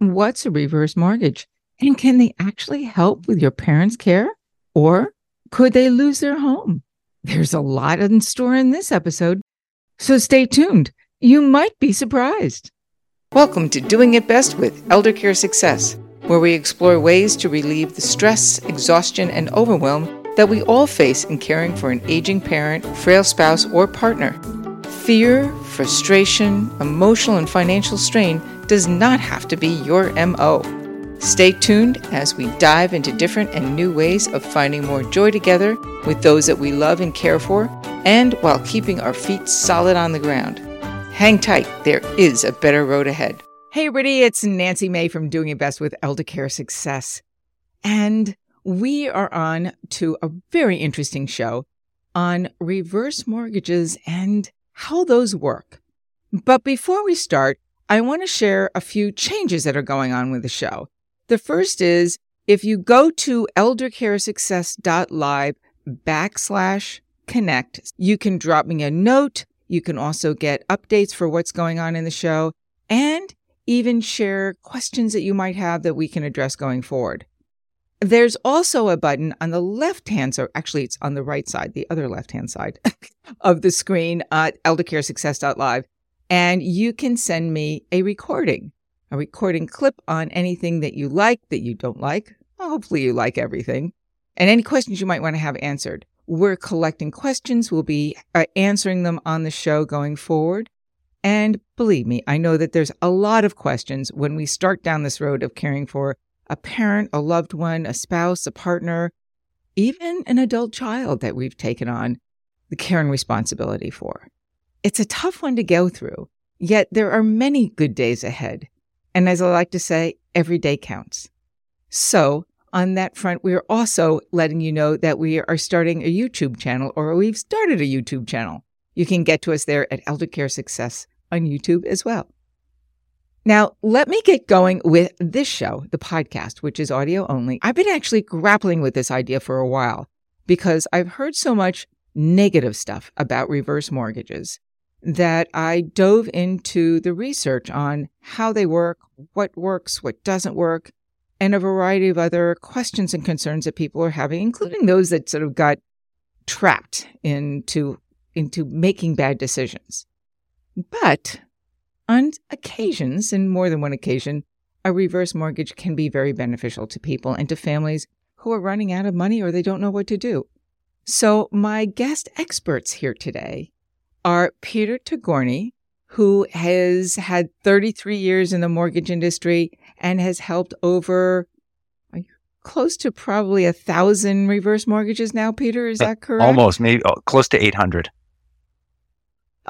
What's a reverse mortgage? And can they actually help with your parents' care? Or could they lose their home? There's a lot in store in this episode. So stay tuned. You might be surprised. Welcome to Doing It Best with Elder Care Success, where we explore ways to relieve the stress, exhaustion, and overwhelm that we all face in caring for an aging parent, frail spouse, or partner. Fear, frustration, emotional, and financial strain does not have to be your MO. Stay tuned as we dive into different and new ways of finding more joy together with those that we love and care for, and while keeping our feet solid on the ground. Hang tight, there is a better road ahead. Hey, everybody, it's Nancy May from Doing It Best with Elder Care Success. And we are on to a very interesting show on reverse mortgages and how those work. But before we start, I want to share a few changes that are going on with the show. The first is if you go to eldercaresuccess.live backslash connect, you can drop me a note. You can also get updates for what's going on in the show and even share questions that you might have that we can address going forward. There's also a button on the left hand, so actually it's on the right side, the other left hand side of the screen at eldercaresuccess.live. And you can send me a recording a recording clip on anything that you like, that you don't like. Well, hopefully, you like everything, and any questions you might want to have answered. We're collecting questions. We'll be uh, answering them on the show going forward. And believe me, I know that there's a lot of questions when we start down this road of caring for a parent, a loved one, a spouse, a partner, even an adult child that we've taken on the care and responsibility for. It's a tough one to go through, yet there are many good days ahead. And as I like to say, every day counts. So, on that front, we are also letting you know that we are starting a YouTube channel, or we've started a YouTube channel. You can get to us there at Elder Care Success on YouTube as well. Now, let me get going with this show, the podcast, which is audio only. I've been actually grappling with this idea for a while because I've heard so much negative stuff about reverse mortgages that I dove into the research on how they work, what works, what doesn't work, and a variety of other questions and concerns that people are having, including those that sort of got trapped into, into making bad decisions. But on occasions, and more than one occasion, a reverse mortgage can be very beneficial to people and to families who are running out of money or they don't know what to do. So, my guest experts here today are Peter Tourigny, who has had 33 years in the mortgage industry and has helped over close to probably a thousand reverse mortgages now, Peter. Is that correct? Almost, maybe oh, close to 800.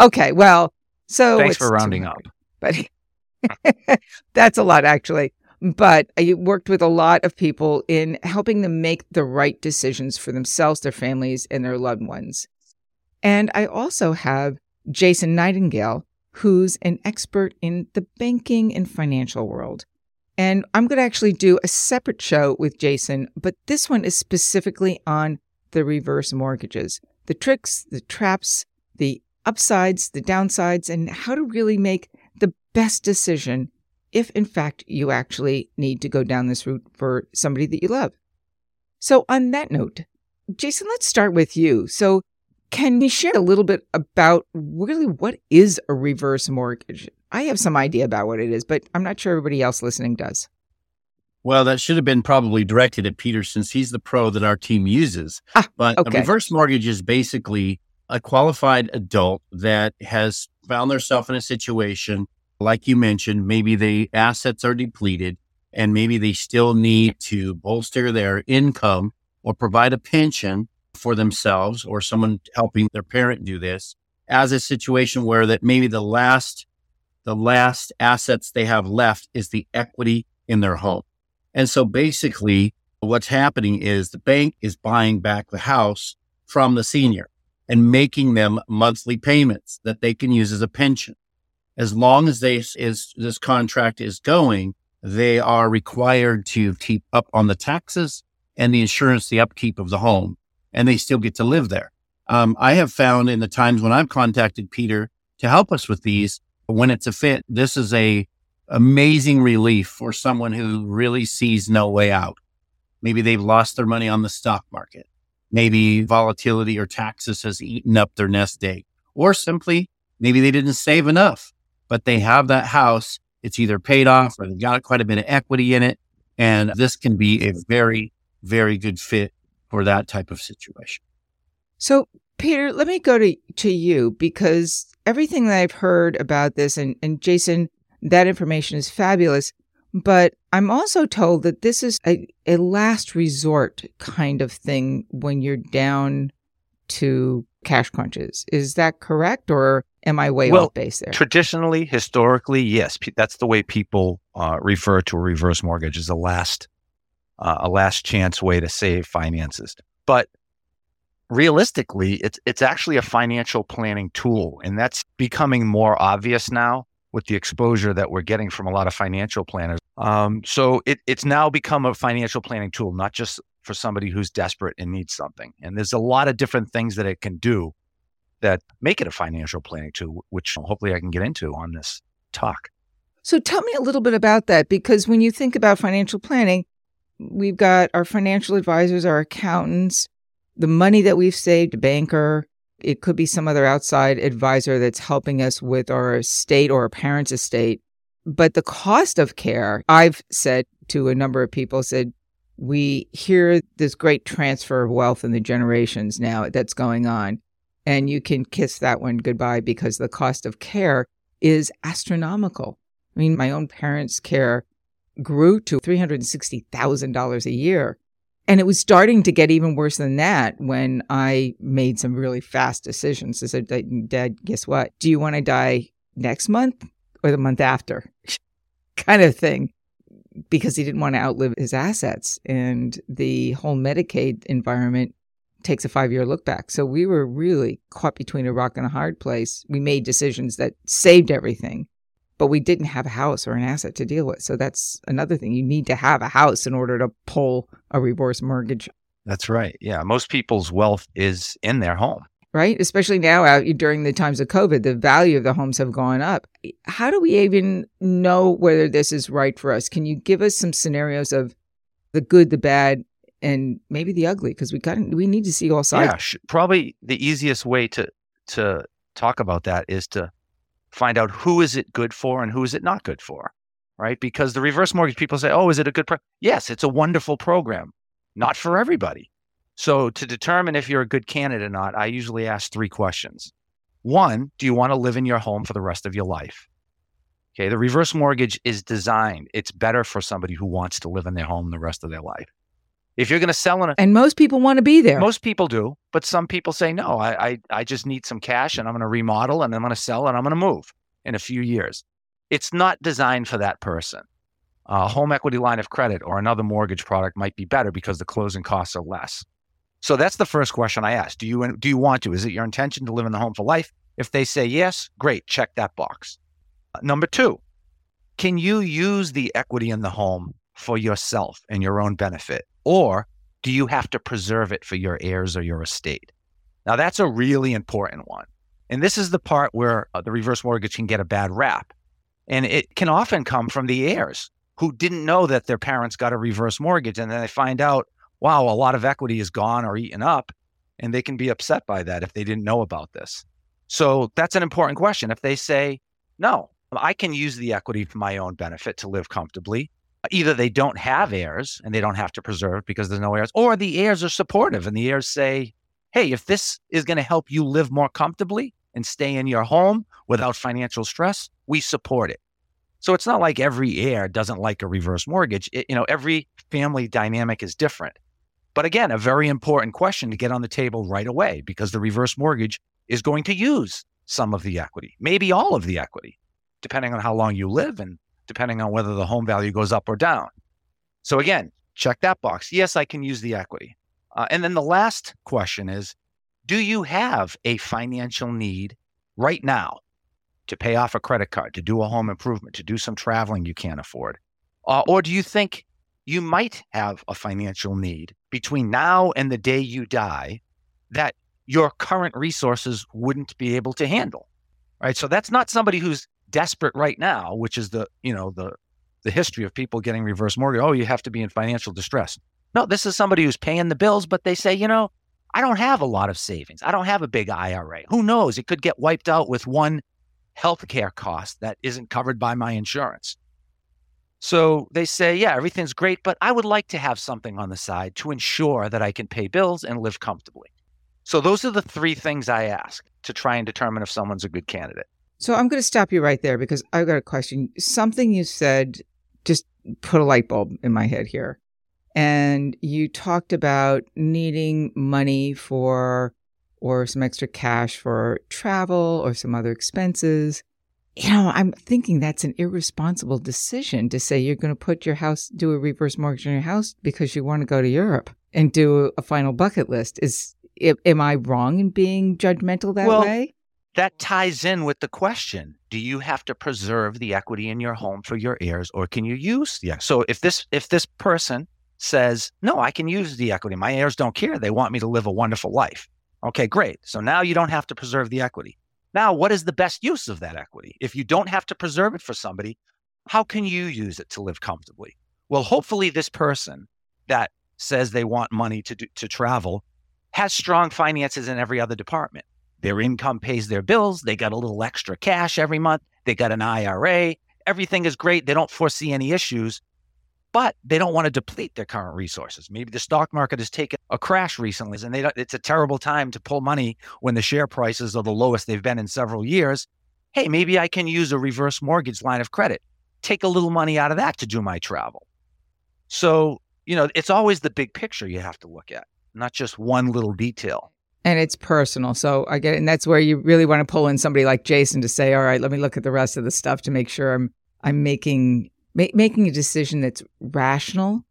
Okay. Well, so thanks for rounding up. But that's a lot, actually. But I worked with a lot of people in helping them make the right decisions for themselves, their families, and their loved ones. And I also have Jason Nightingale, who's an expert in the banking and financial world. And I'm going to actually do a separate show with Jason, but this one is specifically on the reverse mortgages the tricks, the traps, the upsides, the downsides, and how to really make the best decision if, in fact, you actually need to go down this route for somebody that you love. So, on that note, Jason, let's start with you. So, can you share a little bit about really what is a reverse mortgage? I have some idea about what it is, but I'm not sure everybody else listening does. Well, that should have been probably directed at Peter since he's the pro that our team uses. Ah, but okay. a reverse mortgage is basically a qualified adult that has found themselves in a situation, like you mentioned, maybe the assets are depleted and maybe they still need to bolster their income or provide a pension for themselves or someone helping their parent do this as a situation where that maybe the last the last assets they have left is the equity in their home. And so basically what's happening is the bank is buying back the house from the senior and making them monthly payments that they can use as a pension. As long as they is this contract is going, they are required to keep up on the taxes and the insurance, the upkeep of the home and they still get to live there. Um, I have found in the times when I've contacted Peter to help us with these, when it's a fit, this is a amazing relief for someone who really sees no way out. Maybe they've lost their money on the stock market. Maybe volatility or taxes has eaten up their nest egg, or simply maybe they didn't save enough, but they have that house. It's either paid off or they've got quite a bit of equity in it. And this can be a very, very good fit for that type of situation. So, Peter, let me go to, to you because everything that I've heard about this, and, and Jason, that information is fabulous. But I'm also told that this is a, a last resort kind of thing when you're down to cash crunches. Is that correct? Or am I way well, off base there? Traditionally, historically, yes. That's the way people uh, refer to a reverse mortgage as a last, uh, a last chance way to save finances. But realistically, it's it's actually a financial planning tool, and that's becoming more obvious now with the exposure that we're getting from a lot of financial planners. Um, so it, it's now become a financial planning tool, not just for somebody who's desperate and needs something. And there's a lot of different things that it can do that make it a financial planning tool, which hopefully I can get into on this talk. So tell me a little bit about that, because when you think about financial planning, we've got our financial advisors, our accountants, the money that we've saved, a banker, it could be some other outside advisor that's helping us with our estate or a parent's estate. But the cost of care, I've said to a number of people, said, we hear this great transfer of wealth in the generations now that's going on. And you can kiss that one goodbye because the cost of care is astronomical. I mean, my own parents' care grew to $360,000 a year and it was starting to get even worse than that when I made some really fast decisions. I said, Dad, guess what? Do you want to die next month or the month after? kind of thing. Because he didn't want to outlive his assets. And the whole Medicaid environment takes a five year look back. So we were really caught between a rock and a hard place. We made decisions that saved everything but we didn't have a house or an asset to deal with. So that's another thing. You need to have a house in order to pull a reverse mortgage. That's right. Yeah. Most people's wealth is in their home. Right. Especially now out during the times of COVID, the value of the homes have gone up. How do we even know whether this is right for us? Can you give us some scenarios of the good, the bad, and maybe the ugly? Because we got we need to see all sides. Yeah, sh- probably the easiest way to to talk about that is to find out who is it good for and who is it not good for, right? Because the reverse mortgage people say, oh, is it a good pro-? Yes, it's a wonderful program, not for everybody. So to determine if you're a good candidate or not, I usually ask three questions. One, do you want to live in your home for the rest of your life? Okay, the reverse mortgage is designed. It's better for somebody who wants to live in their home the rest of their life. If you're going to sell in a, and most people want to be there. Most people do, but some people say no. I I, I just need some cash, and I'm going to remodel, and I'm going to sell, and I'm going to move in a few years. It's not designed for that person. A home equity line of credit or another mortgage product might be better because the closing costs are less. So that's the first question I ask. Do you do you want to? Is it your intention to live in the home for life? If they say yes, great, check that box. Uh, number 2, can you use the equity in the home for yourself and your own benefit? Or do you have to preserve it for your heirs or your estate? Now, that's a really important one. And this is the part where uh, the reverse mortgage can get a bad rap. And it can often come from the heirs who didn't know that their parents got a reverse mortgage. And then they find out, wow, a lot of equity is gone or eaten up. And they can be upset by that if they didn't know about this. So that's an important question. If they say, no, I can use the equity for my own benefit to live comfortably, either they don't have heirs and they don't have to preserve because there's no heirs, or the heirs are supportive and the heirs say, hey, if this is going to help you live more comfortably and stay in your home without financial stress, we support it. So it's not like every heir doesn't like a reverse mortgage. It, you know, every family dynamic is different. But again, a very important question to get on the table right away because the reverse mortgage is going to use some of the equity, maybe all of the equity, depending on how long you live and depending on whether the home value goes up or down. So again, check that box. Yes, I can use the equity. Uh, and then the last question is Do you have a financial need right now to pay off a credit card, to do a home improvement, to do some traveling you can't afford? Uh, or do you think you might have a financial need between now and the day you die that your current resources wouldn't be able to handle? Right. So that's not somebody who's desperate right now, which is the, you know, the the history of people getting reverse mortgage. Oh, you have to be in financial distress. No, this is somebody who's paying the bills, but they say, you know, I don't have a lot of savings. I don't have a big IRA. Who knows? It could get wiped out with one healthcare cost that isn't covered by my insurance. So they say, yeah, everything's great, but I would like to have something on the side to ensure that I can pay bills and live comfortably. So those are the three things I ask to try and determine if someone's a good candidate. So I'm going to stop you right there because I've got a question. Something you said just put a light bulb in my head here. And you talked about needing money for or some extra cash for travel or some other expenses. You know, I'm thinking that's an irresponsible decision to say you're going to put your house, do a reverse mortgage on your house because you want to go to Europe and do a final bucket list. Is am I wrong in being judgmental that well, way? That ties in with the question: Do you have to preserve the equity in your home for your heirs, or can you use? Yeah. So if this if this person says, "No, I can use the equity. My heirs don't care. They want me to live a wonderful life." Okay, great. So now you don't have to preserve the equity. Now, what is the best use of that equity? If you don't have to preserve it for somebody, how can you use it to live comfortably? Well, hopefully, this person that says they want money to do, to travel has strong finances in every other department. Their income pays their bills. They got a little extra cash every month. They got an IRA. Everything is great. They don't foresee any issues, but they don't want to deplete their current resources. Maybe the stock market has taken a crash recently, and they it's a terrible time to pull money when the share prices are the lowest they've been in several years. Hey, maybe I can use a reverse mortgage line of credit. Take a little money out of that to do my travel. So, you know, it's always the big picture you have to look at not just one little detail. And it's personal. So I get it. And that's where you really want to pull in somebody like Jason to say, all right, let me look at the rest of the stuff to make sure I'm I'm making ma- making a decision that's rational.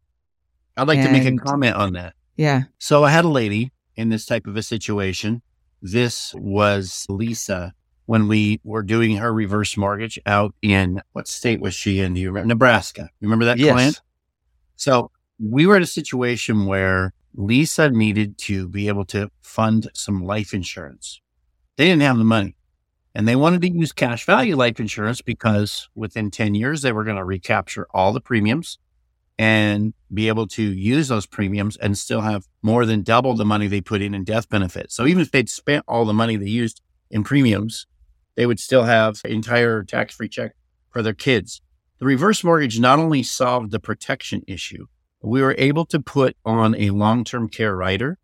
I'd like and, to make a comment on that. Yeah. So I had a lady in this type of a situation. This was Lisa when we were doing her reverse mortgage out in what state was she in? Do you remember? Nebraska. Remember that yes. client? So we were in a situation where Lisa needed to be able to fund some life insurance. They didn't have the money and they wanted to use cash value life insurance because within 10 years, they were going to recapture all the premiums and be able to use those premiums and still have more than double the money they put in in death benefit. So even if they'd spent all the money they used in premiums, they would still have an entire tax free check for their kids. The reverse mortgage not only solved the protection issue, we were able to put on a long term care rider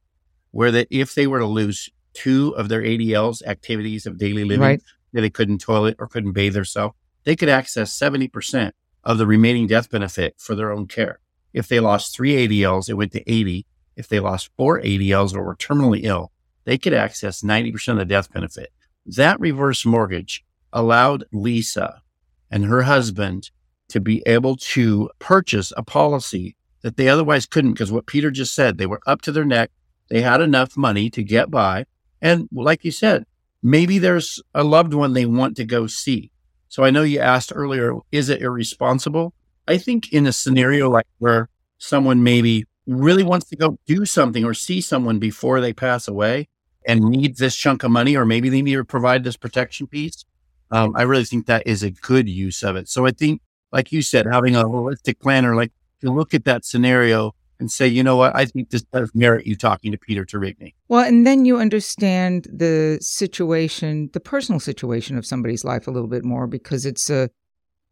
where that if they were to lose two of their ADLs, activities of daily living, right. that they couldn't toilet or couldn't bathe themselves, they could access 70% of the remaining death benefit for their own care. If they lost three ADLs, it went to 80. If they lost four ADLs or were terminally ill, they could access 90% of the death benefit. That reverse mortgage allowed Lisa and her husband to be able to purchase a policy that they otherwise couldn't because what Peter just said, they were up to their neck. They had enough money to get by. And like you said, maybe there's a loved one they want to go see. So I know you asked earlier, is it irresponsible? I think in a scenario like where someone maybe really wants to go do something or see someone before they pass away and needs this chunk of money, or maybe they need to provide this protection piece, um, I really think that is a good use of it. So I think, like you said, having a holistic planner like to look at that scenario and say, you know what, I think this does merit you talking to Peter Tourigny. Well, and then you understand the situation, the personal situation of somebody's life a little bit more because it's a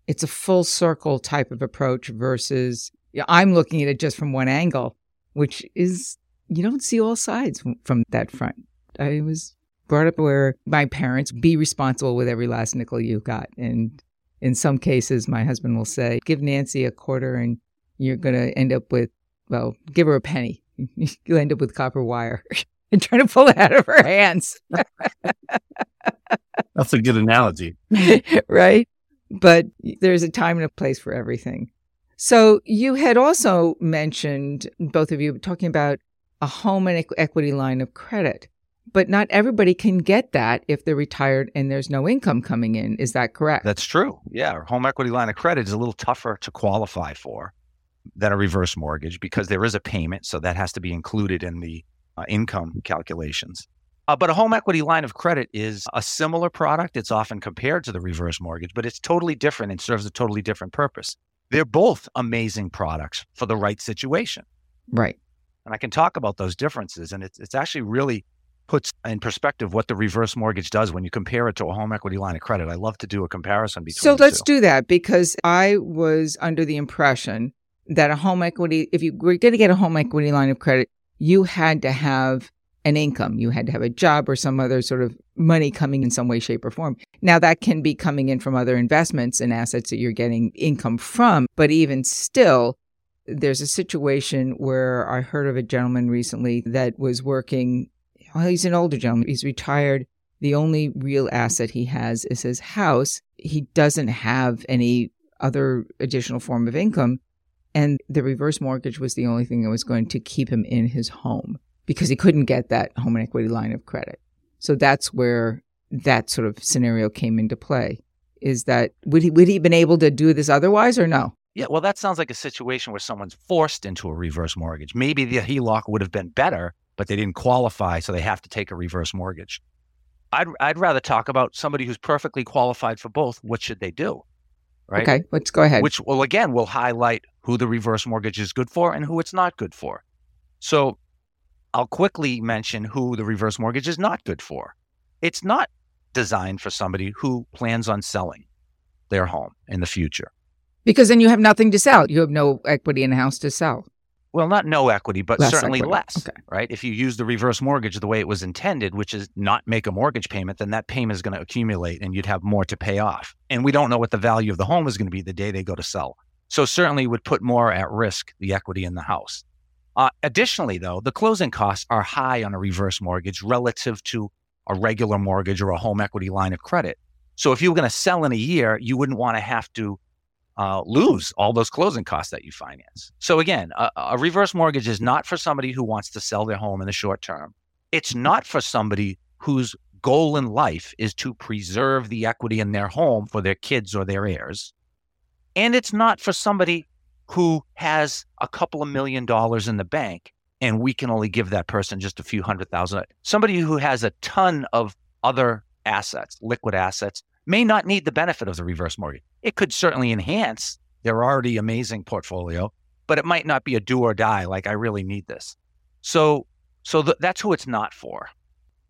it's a full circle type of approach versus I'm looking at it just from one angle, which is you don't see all sides from that front. I was brought up where my parents be responsible with every last nickel you got and in some cases my husband will say give Nancy a quarter and you're going to end up with, well, give her a penny. You'll end up with copper wire and trying to pull it out of her hands. That's a good analogy. right? But there's a time and a place for everything. So you had also mentioned, both of you, talking about a home and equity line of credit. But not everybody can get that if they're retired and there's no income coming in. Is that correct? That's true. Yeah. Home equity line of credit is a little tougher to qualify for than a reverse mortgage because there is a payment. So that has to be included in the uh, income calculations. Uh, but a home equity line of credit is a similar product. It's often compared to the reverse mortgage, but it's totally different and serves a totally different purpose. They're both amazing products for the right situation. Right. And I can talk about those differences. And it's, it's actually really puts in perspective what the reverse mortgage does when you compare it to a home equity line of credit. I love to do a comparison between So let's do that because I was under the impression that a home equity, if you were going to get a home equity line of credit, you had to have an income. You had to have a job or some other sort of money coming in some way, shape, or form. Now, that can be coming in from other investments and assets that you're getting income from. But even still, there's a situation where I heard of a gentleman recently that was working. Well, he's an older gentleman. He's retired. The only real asset he has is his house. He doesn't have any other additional form of income. And the reverse mortgage was the only thing that was going to keep him in his home because he couldn't get that home equity line of credit. So that's where that sort of scenario came into play. Is that would he would he been able to do this otherwise or no? Yeah, well, that sounds like a situation where someone's forced into a reverse mortgage. Maybe the HELOC would have been better, but they didn't qualify, so they have to take a reverse mortgage. I'd I'd rather talk about somebody who's perfectly qualified for both. What should they do? Right. Okay, let's go ahead. Which will again will highlight who the reverse mortgage is good for and who it's not good for. So I'll quickly mention who the reverse mortgage is not good for. It's not designed for somebody who plans on selling their home in the future. Because then you have nothing to sell. You have no equity in the house to sell. Well, not no equity, but less certainly equity. less. Okay. Right? If you use the reverse mortgage the way it was intended, which is not make a mortgage payment, then that payment is going to accumulate and you'd have more to pay off. And we don't know what the value of the home is going to be the day they go to sell. So certainly would put more at risk the equity in the house. Uh, additionally, though, the closing costs are high on a reverse mortgage relative to a regular mortgage or a home equity line of credit. So if you were going to sell in a year, you wouldn't want to have to uh, lose all those closing costs that you finance. So again, a, a reverse mortgage is not for somebody who wants to sell their home in the short term. It's not for somebody whose goal in life is to preserve the equity in their home for their kids or their heirs. And it's not for somebody who has a couple of million dollars in the bank and we can only give that person just a few hundred thousand. Somebody who has a ton of other assets, liquid assets, may not need the benefit of the reverse mortgage. It could certainly enhance their already amazing portfolio, but it might not be a do or die like I really need this. So so th- that's who it's not for.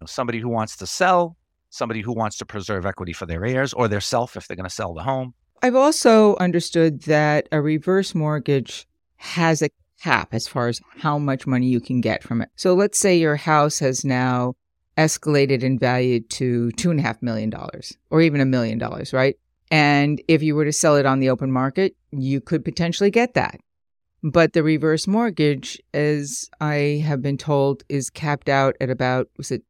Somebody who wants to sell, somebody who wants to preserve equity for their heirs or their self if they're going to sell the home, I've also understood that a reverse mortgage has a cap as far as how much money you can get from it. So let's say your house has now escalated in value to two and a half million dollars or even a million dollars, right? And if you were to sell it on the open market, you could potentially get that. But the reverse mortgage, as I have been told, is capped out at about, was it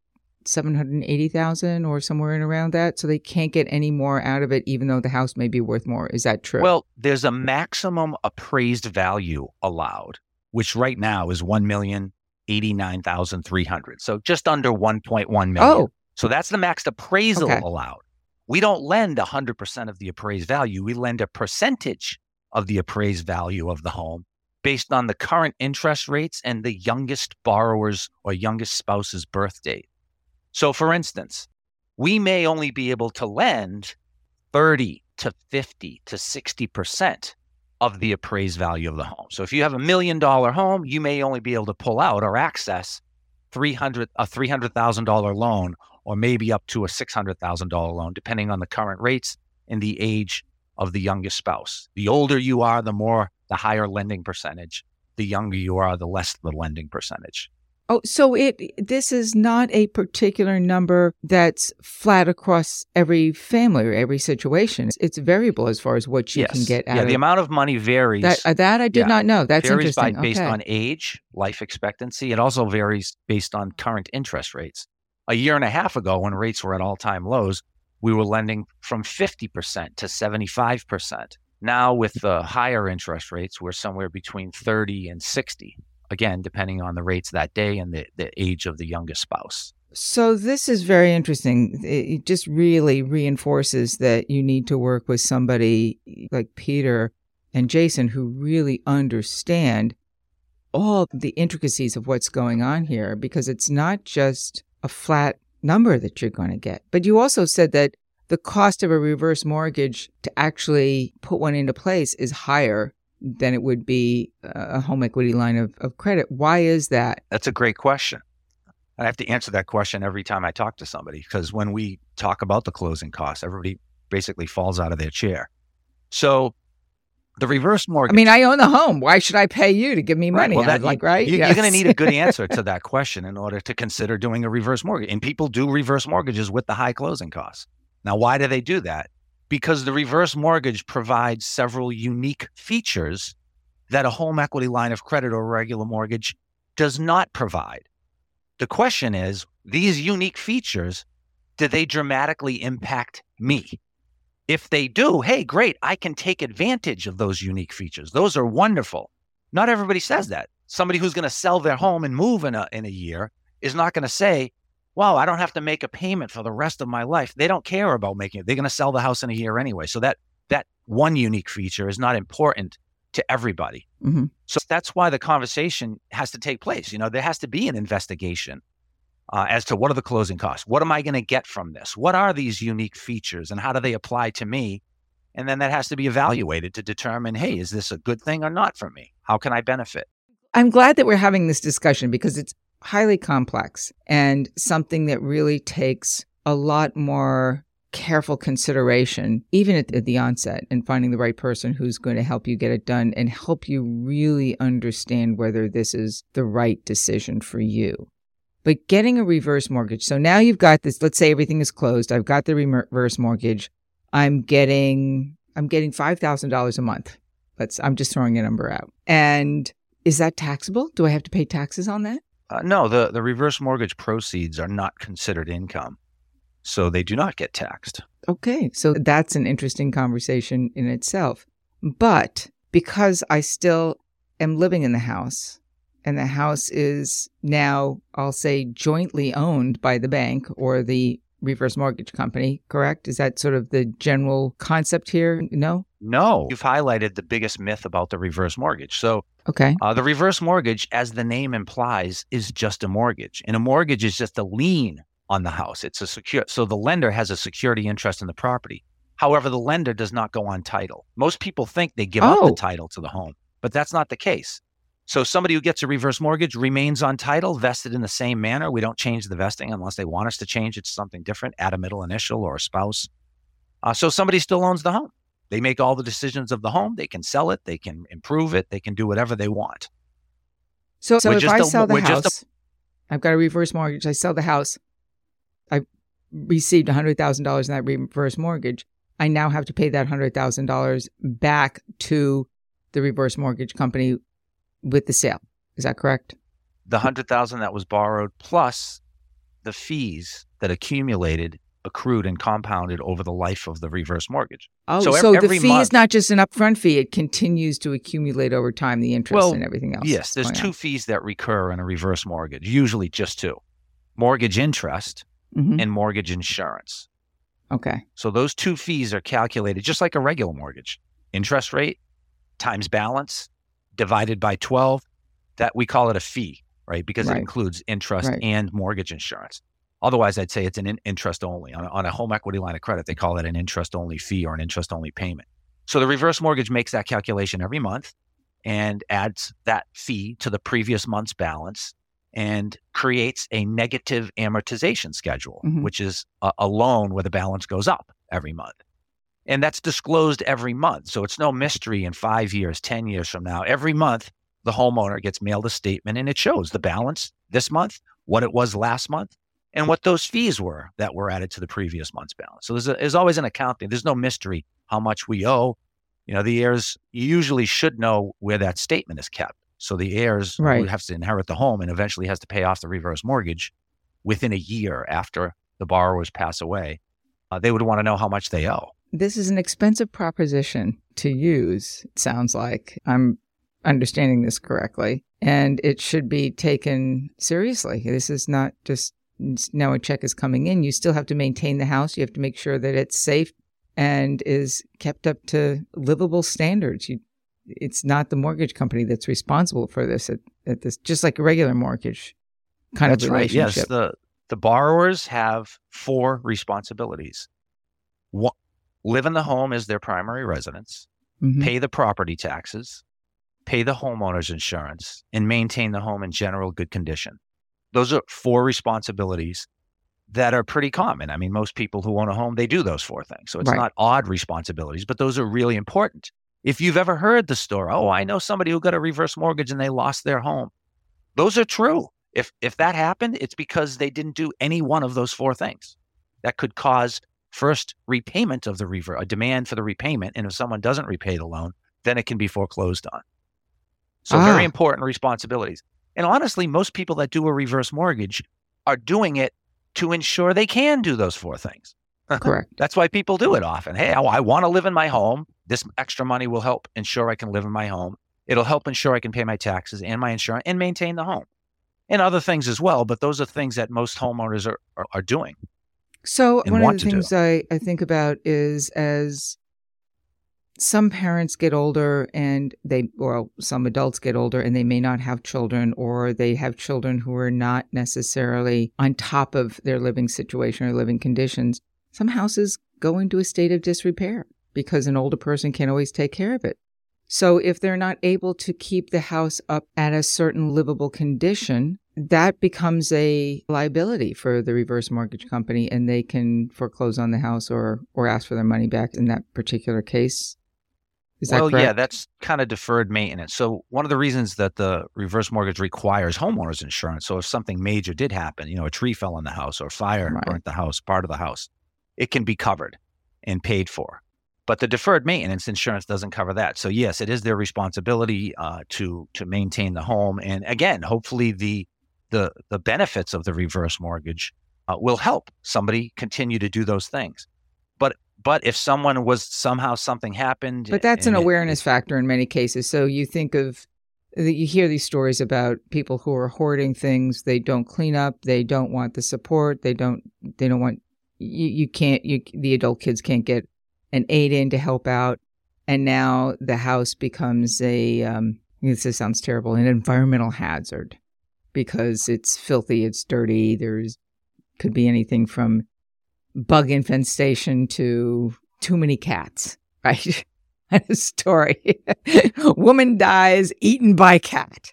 780,000 or somewhere in around that. So they can't get any more out of it, even though the house may be worth more. Is that true? Well, there's a maximum appraised value allowed, which right now is 1,089,300. So just under 1.1 million. Oh. So that's the max appraisal okay. allowed. We don't lend 100% of the appraised value. We lend a percentage of the appraised value of the home based on the current interest rates and the youngest borrower's or youngest spouse's birth date. So, for instance, we may only be able to lend 30 to 50 to 60% of the appraised value of the home. So, if you have a million dollar home, you may only be able to pull out or access 300 a $300,000 loan or maybe up to a $600,000 loan depending on the current rates and the age of the youngest spouse. The older you are, the more the higher lending percentage. The younger you are, the less the lending percentage. Oh, so it this is not a particular number that's flat across every family or every situation. It's variable as far as what you yes. can get out. Yeah, of the amount of money varies. That, uh, that I did yeah. not know. That's varies interesting. By, based okay. on age, life expectancy. It also varies based on current interest rates. A year and a half ago, when rates were at all-time lows, we were lending from 50% to 75%. Now, with the higher interest rates, we're somewhere between 30 and 60 again, depending on the rates that day and the, the age of the youngest spouse. So, this is very interesting. It just really reinforces that you need to work with somebody like Peter and Jason who really understand all the intricacies of what's going on here because it's not just a flat number that you're going to get. But you also said that the cost of a reverse mortgage to actually put one into place is higher than it would be a home equity line of, of credit. Why is that? That's a great question. I have to answer that question every time I talk to somebody because when we talk about the closing costs, everybody basically falls out of their chair. So the reverse mortgage. I mean, I own the home. Why should I pay you to give me money? Right. Well, that, like, right? You, yes. You're going to need a good answer to that question in order to consider doing a reverse mortgage. And people do reverse mortgages with the high closing costs. Now, why do they do that? Because the reverse mortgage provides several unique features that a home equity line of credit or regular mortgage does not provide. The question is these unique features, do they dramatically impact me? If they do, hey, great, I can take advantage of those unique features. Those are wonderful. Not everybody says that. Somebody who's going to sell their home and move in a, in a year is not going to say, wow, I don't have to make a payment for the rest of my life. They don't care about making it. They're going to sell the house in a year anyway. So that that one unique feature is not important to everybody. Mm-hmm. So that's why the conversation has to take place. You know, there has to be an investigation uh, as to what are the closing costs? What am I going to get from this? What are these unique features and how do they apply to me? And then that has to be evaluated to determine hey, is this a good thing or not for me? How can I benefit? I'm glad that we're having this discussion because it's highly complex and something that really takes a lot more careful consideration, even at, the onset, and finding the right person who's going to help you get it done and help you really understand whether this is the right decision for you. But getting a reverse mortgage. So now you've got this, let's say everything is closed. I've got the reverse mortgage. I'm getting, I'm getting $5,000 a month. Let's, I'm just throwing a number out. And is that taxable? Do I have to pay taxes on that? Uh, no, the, the reverse mortgage proceeds are not considered income. So they do not get taxed. Okay. So that's an interesting conversation in itself. But because I still am living in the house, and the house is now, I'll say, jointly owned by the bank or the reverse mortgage company, correct? Is that sort of the general concept here? No? No. You've highlighted the biggest myth about the reverse mortgage. So, okay. Uh, the reverse mortgage, as the name implies, is just a mortgage. And a mortgage is just a lien on the house. It's a secure, so the lender has a security interest in the property. However, the lender does not go on title. Most people think they give oh. up the oh. title to the home, but that's not the case. So somebody who gets a reverse mortgage remains on title, vested in the same manner. We don't change the vesting unless they want us to change it to something different, add a middle initial or a spouse. Uh, so somebody still owns the home. They make all the decisions of the home. They can sell it. They can improve it. They can do whatever they want. So, so if I a, sell the house, i I've got a reverse mortgage. I sell the house. I received $100,000 in that reverse mortgage. I now have to pay that $100,000 back to the reverse mortgage company with the sale. Is that correct? The hundred thousand that was borrowed plus the fees that accumulated, accrued, and compounded over the life of the reverse mortgage. Oh, so, so the fee month, is not just an upfront fee; it continues to accumulate over time, the interest well, and everything else. Yes, there's two on. fees that recur in a reverse mortgage. Usually, just two: mortgage interest mm-hmm. and mortgage insurance. Okay. So those two fees are calculated just like a regular mortgage: interest rate times balance divided by 12, that we call it a fee, right? Because right. it includes interest right. and mortgage insurance. Otherwise, I'd say it's an in- interest only. On a, on a home equity line of credit, they call it an interest only fee or an interest only payment. So the reverse mortgage makes that calculation every month and adds that fee to the previous month's balance and creates a negative amortization schedule, mm-hmm. which is a, a loan where the balance goes up every month. And that's disclosed every month. So it's no mystery in five years, 10 years from now. Every month, the homeowner gets mailed a statement and it shows the balance this month, what it was last month, and what those fees were that were added to the previous month's balance. So there's, a, there's always an accounting. There's no mystery how much we owe. You know, the heirs usually should know where that statement is kept. So the heirs right. who have to inherit the home and eventually has to pay off the reverse mortgage within a year after the borrowers pass away, uh, they would want to know how much they owe. This is an expensive proposition to use, it sounds like. I'm understanding this correctly. And it should be taken seriously. This is not just now a check is coming in. You still have to maintain the house. You have to make sure that it's safe and is kept up to livable standards. You, it's not the mortgage company that's responsible for this at, at this, just like a regular mortgage kind that's of relationship. Right. Yes, the the borrowers have four responsibilities. One, live in the home as their primary residence, mm-hmm. pay the property taxes, pay the homeowner's insurance, and maintain the home in general good condition. Those are four responsibilities that are pretty common. I mean, most people who own a home, they do those four things. So it's right. not odd responsibilities, but those are really important. If you've ever heard the story, oh, I know somebody who got a reverse mortgage and they lost their home. Those are true. If if that happened, it's because they didn't do any one of those four things. That could cause first repayment of the reverse, a demand for the repayment, and if someone doesn't repay the loan, then it can be foreclosed on. So ah. very important responsibilities. And honestly, most people that do a reverse mortgage are doing it to ensure they can do those four things. Correct. That's why people do it often. Hey, I, I want to live in my home. This extra money will help ensure I can live in my home. It'll help ensure I can pay my taxes and my insurance and maintain the home and other things as well. But those are things that most homeowners are, are, are doing. So one of the things I, I think about is as some parents get older and they, or some adults get older and they may not have children, or they have children who are not necessarily on top of their living situation or living conditions. Some houses go into a state of disrepair because an older person can't always take care of it. So if they're not able to keep the house up at a certain livable condition, that becomes a liability for the reverse mortgage company and they can foreclose on the house or or ask for their money back in that particular case. Is well, that yeah, that's kind of deferred maintenance. So one of the reasons that the reverse mortgage requires homeowners insurance, so if something major did happen, you know, a tree fell in the house or fire right. burnt the house, part of the house, it can be covered and paid for. But the deferred maintenance insurance doesn't cover that. So yes, it is their responsibility uh, to to maintain the home, and again, hopefully the the the benefits of the reverse mortgage uh, will help somebody continue to do those things. But but if someone was somehow something happened, but that's an awareness it, factor in many cases. So you think of that you hear these stories about people who are hoarding things. They don't clean up. They don't want the support. They don't. They don't want. You, you can't. You the adult kids can't get an aid in to help out, and now the house becomes a. Um, this sounds terrible. An environmental hazard because it's filthy. It's dirty. There's could be anything from bug infestation to too many cats, right? a story. Woman dies eaten by cat.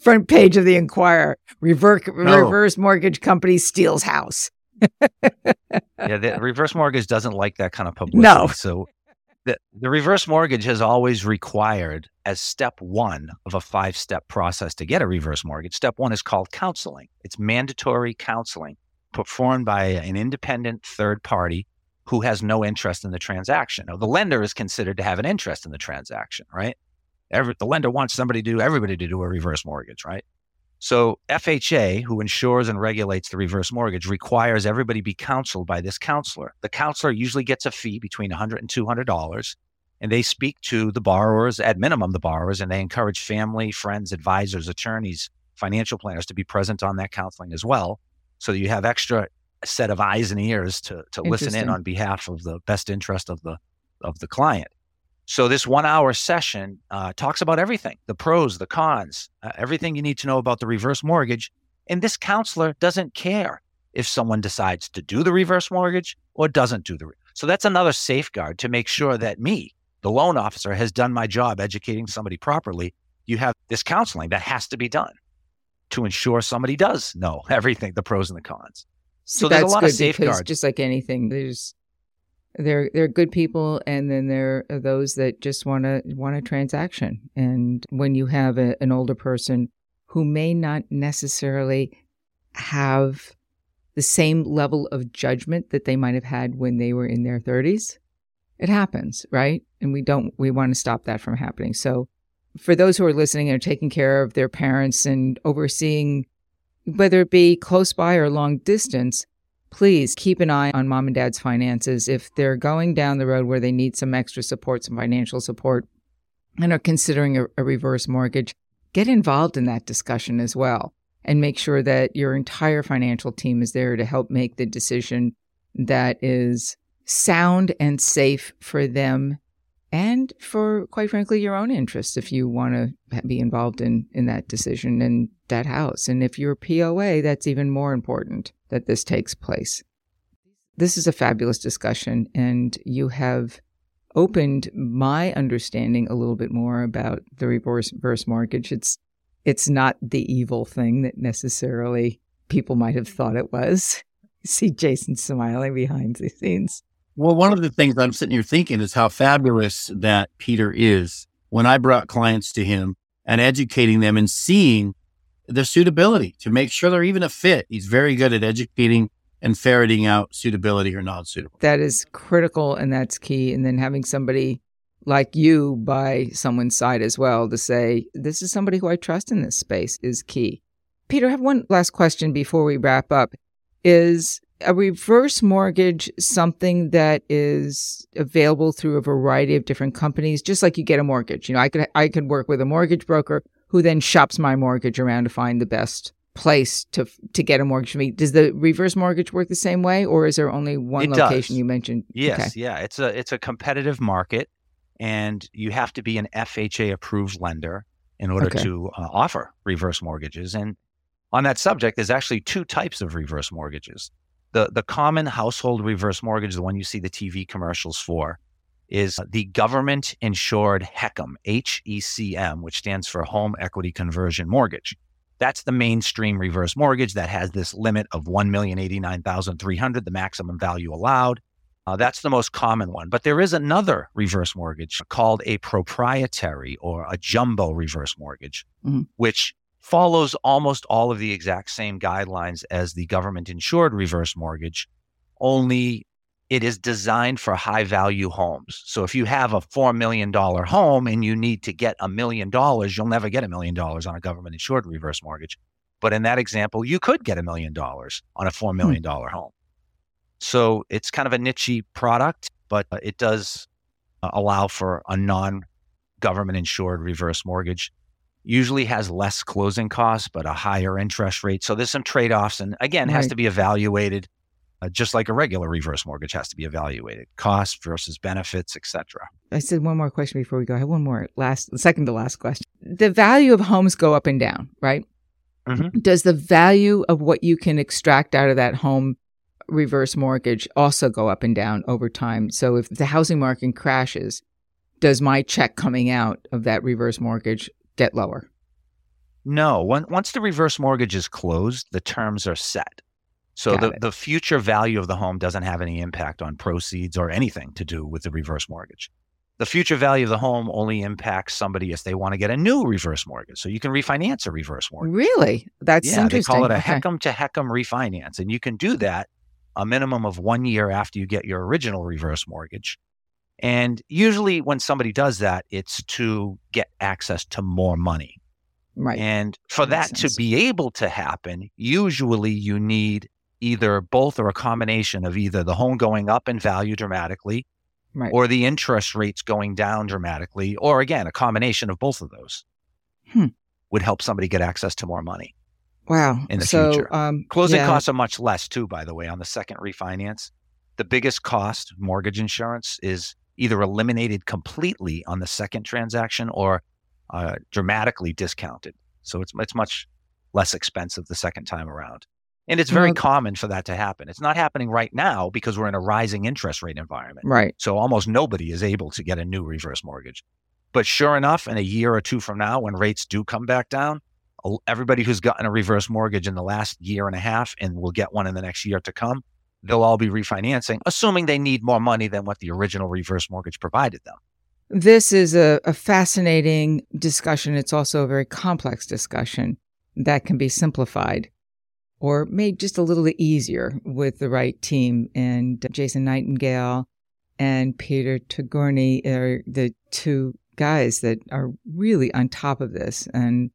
Front page of the Inquirer. Reverse, no. Oh. reverse mortgage company steals house. yeah, the reverse mortgage doesn't like that kind of publicity. No. So the, the reverse mortgage has always required as step one of a five step process to get a reverse mortgage. Step one is called counseling. It's mandatory counseling performed by an independent third party who has no interest in the transaction. Now, the lender is considered to have an interest in the transaction, right? Every, the lender wants somebody to do everybody to do a reverse mortgage, right? So FHA, who insures and regulates the reverse mortgage, requires everybody be counseled by this counselor. The counselor usually gets a fee between $100 and $200, and they speak to the borrowers, at minimum the borrowers, and they encourage family, friends, advisors, attorneys, financial planners to be present on that counseling as well so you have extra set of eyes and ears to to listen in on behalf of the best interest of the of the client. So this one hour session uh, talks about everything: the pros, the cons, uh, everything you need to know about the reverse mortgage. And this counselor doesn't care if someone decides to do the reverse mortgage or doesn't do the. Re- so that's another safeguard to make sure that me, the loan officer, has done my job educating somebody properly. You have this counseling that has to be done to ensure somebody does know everything, the pros and the cons. So, so there's a lot of safeguards. Just like anything, there's there are good people, and then there are those that just want to want a transaction. And when you have a, an older person who may not necessarily have the same level of judgment that they might have had when they were in their 30s, it happens, right? And we don't we want to stop that from happening. So for those who are listening and are taking care of their parents and overseeing, whether it be close by or long distance, please keep an eye on mom and dad's finances. If they're going down the road where they need some extra support, some financial support, and are considering a, a reverse mortgage, get involved in that discussion as well and make sure that your entire financial team is there to help make the decision that is sound and safe for them and for quite frankly your own interests if you want to be involved in in that decision and that house. And if you're POA that's even more important that this takes place. This is a fabulous discussion and you have opened my understanding a little bit more about the reverse, reverse mortgage. It's it's not the evil thing that necessarily people might have thought it was. See Jason smiling behind the scenes well, one of the things I'm sitting here thinking is how fabulous that Peter is when I brought clients to him and educating them and seeing their suitability to make sure they're even a fit. He's very good at educating and ferreting out suitability or non suitable. That is critical and that's key. And then having somebody like you by someone's side as well to say, this is somebody who I trust in this space is key. Peter, I have one last question before we wrap up. Is a reverse mortgage something that is available through a variety of different companies just like you get a mortgage you know i could i could work with a mortgage broker who then shops my mortgage around to find the best place to to get a mortgage for me does the reverse mortgage work the same way or is there only one it location does. you mentioned yes okay. yeah it's a it's a competitive market and you have to be an fha approved lender in order okay. to uh, offer reverse mortgages and on that subject there's actually two types of reverse mortgages the the common household reverse mortgage, the one you see the TV commercials for, is the government insured HECM, H E C M, which stands for Home Equity Conversion Mortgage. That's the mainstream reverse mortgage that has this limit of 1,089,300, the maximum value allowed. Uh, that's the most common one. But there is another reverse mortgage called a proprietary or a jumbo reverse mortgage, mm-hmm. which follows almost all of the exact same guidelines as the government insured reverse mortgage, only it is designed for high value homes. So if you have a $4 million home and you need to get a million dollars, you'll never get a million dollars on a government insured reverse mortgage. But in that example, you could get a million dollars on a $4 million hmm. home. So it's kind of a niche product, but it does uh, allow for a non government insured reverse mortgage usually has less closing costs, but a higher interest rate. So there's some trade offs. And again, right. has to be evaluated uh, just like a regular reverse mortgage has to be evaluated cost versus benefits, etc. I said one more question before we go. I have one more last, second to last question. The value of homes go up and down, right? Mm-hmm. Does the value of what you can extract out of that home reverse mortgage also go up and down over time? So if the housing market crashes, does my check coming out of that reverse mortgage get lower? No. once the reverse mortgage is closed, the terms are set. So the, the future value of the home doesn't have any impact on proceeds or anything to do with the reverse mortgage. The future value of the home only impacts somebody if they want to get a new reverse mortgage. So you can refinance a reverse mortgage. Really? That's yeah, interesting. they call it a okay. To HECM refinance. And you can do that a minimum of one year after you get your original reverse mortgage. And usually, when somebody does that, it's to get access to more money. Right. And for that, that to be able to happen, usually you need either both or a combination of either the home going up in value dramatically right. or the interest rates going down dramatically, or again, a combination of both of those hmm. would help somebody get access to more money. Wow. In the so, future. Um, Closing yeah. costs are much less, too, by the way, on the second refinance. The biggest cost, mortgage insurance, is either eliminated completely on the second transaction or uh, dramatically discounted. So it's it's much less expensive the second time around. And it's very common for that to happen. It's not happening right now because we're in a rising interest rate environment. Right. So almost nobody is able to get a new reverse mortgage. But sure enough, in a year or two from now, when rates do come back down, everybody who's gotten a reverse mortgage in the last year and a half and will get one in the next year to come they'll all be refinancing, assuming they need more money than what the original reverse mortgage provided them. This is a, a fascinating discussion. It's also a very complex discussion that can be simplified or made just a little easier with the right team. And Jason Nightingale and Peter Tourigny are the two guys that are really on top of this. And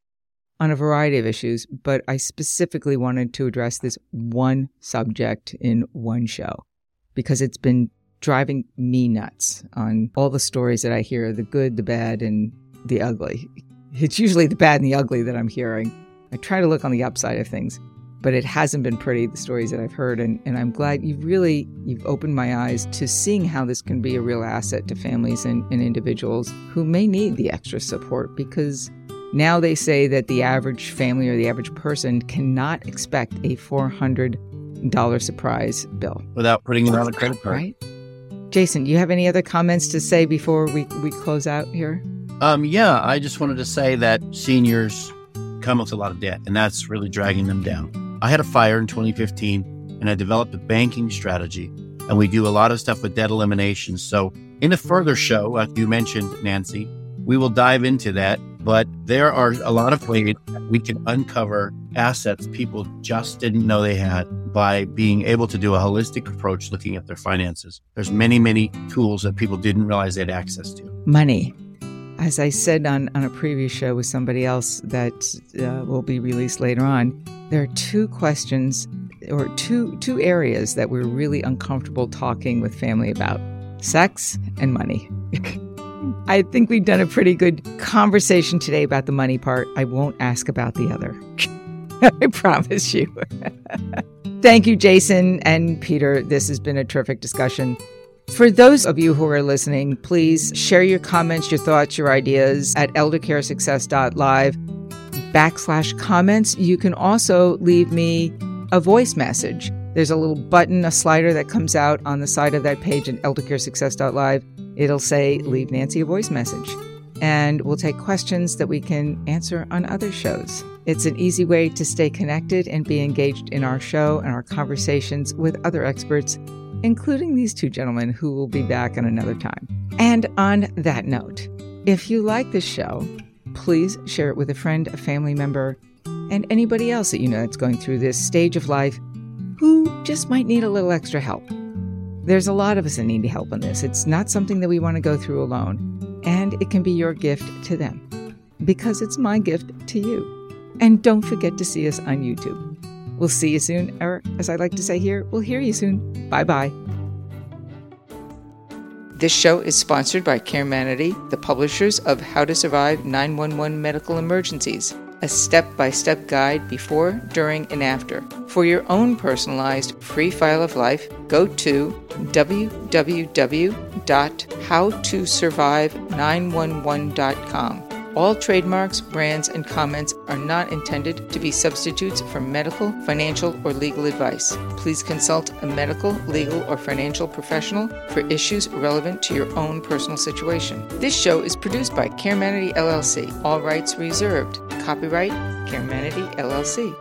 on a variety of issues, but I specifically wanted to address this one subject in one show because it's been driving me nuts on all the stories that I hear the good, the bad, and the ugly. It's usually the bad and the ugly that I'm hearing. I try to look on the upside of things. but it hasn't been pretty, the stories that I've heard. And, and I'm glad you've really, you've opened my eyes to seeing how this can be a real asset to families and, and individuals who may need the extra support because now they say that the average family or the average person cannot expect a $400 surprise bill. Without putting it on a credit card. Right. Jason, do you have any other comments to say before we, we close out here? Um, yeah, I just wanted to say that seniors come with a lot of debt, and that's really dragging them down. I had a fire in 2015, and I developed a banking strategy, and we do a lot of stuff with debt elimination. So, in a further show, like you mentioned, Nancy, we will dive into that. But there are a lot of ways we can uncover assets people just didn't know they had by being able to do a holistic approach looking at their finances. There's many, many tools that people didn't realize they had access to. Money. As I said on, on a previous show with somebody else that uh, will be released later on, there are two questions or two two areas that we're really uncomfortable talking with family about: sex and money. I think we've done a pretty good conversation today about the money part. I won't ask about the other. I promise you. Thank you, Jason and Peter. This has been a terrific discussion. For those of you who are listening, please share your comments, your thoughts, your ideas at eldercaresuccess.live backslash comments. You can also leave me a voice message. There's a little button, a slider that comes out on the side of that page at eldercaresuccess.live. It'll say, leave Nancy a voice message. And we'll take questions that we can answer on other shows. It's an easy way to stay connected and be engaged in our show and our conversations with other experts including these two gentlemen who will be back in another time. And on that note, if you like this show, please share it with a friend, a family member, and anybody else that you know that's going through this stage of life who just might need a little extra help. There's a lot of us that need help in this. It's not something that we want to go through alone, and it can be your gift to them because it's my gift to you. And don't forget to see us on YouTube. We'll see you soon, or as I like to say here, we'll hear you soon. Bye bye. This show is sponsored by CareManity, the publishers of How to Survive 911 Medical Emergencies, a step by step guide before, during, and after. For your own personalized free file of life, go to www.howtosurvive911.com. All trademarks, brands, and comments are not intended to be substitutes for medical, financial, or legal advice. Please consult a medical, legal, or financial professional for issues relevant to your own personal situation. This show is produced by CareManity LLC. All rights reserved. Copyright CareManity LLC.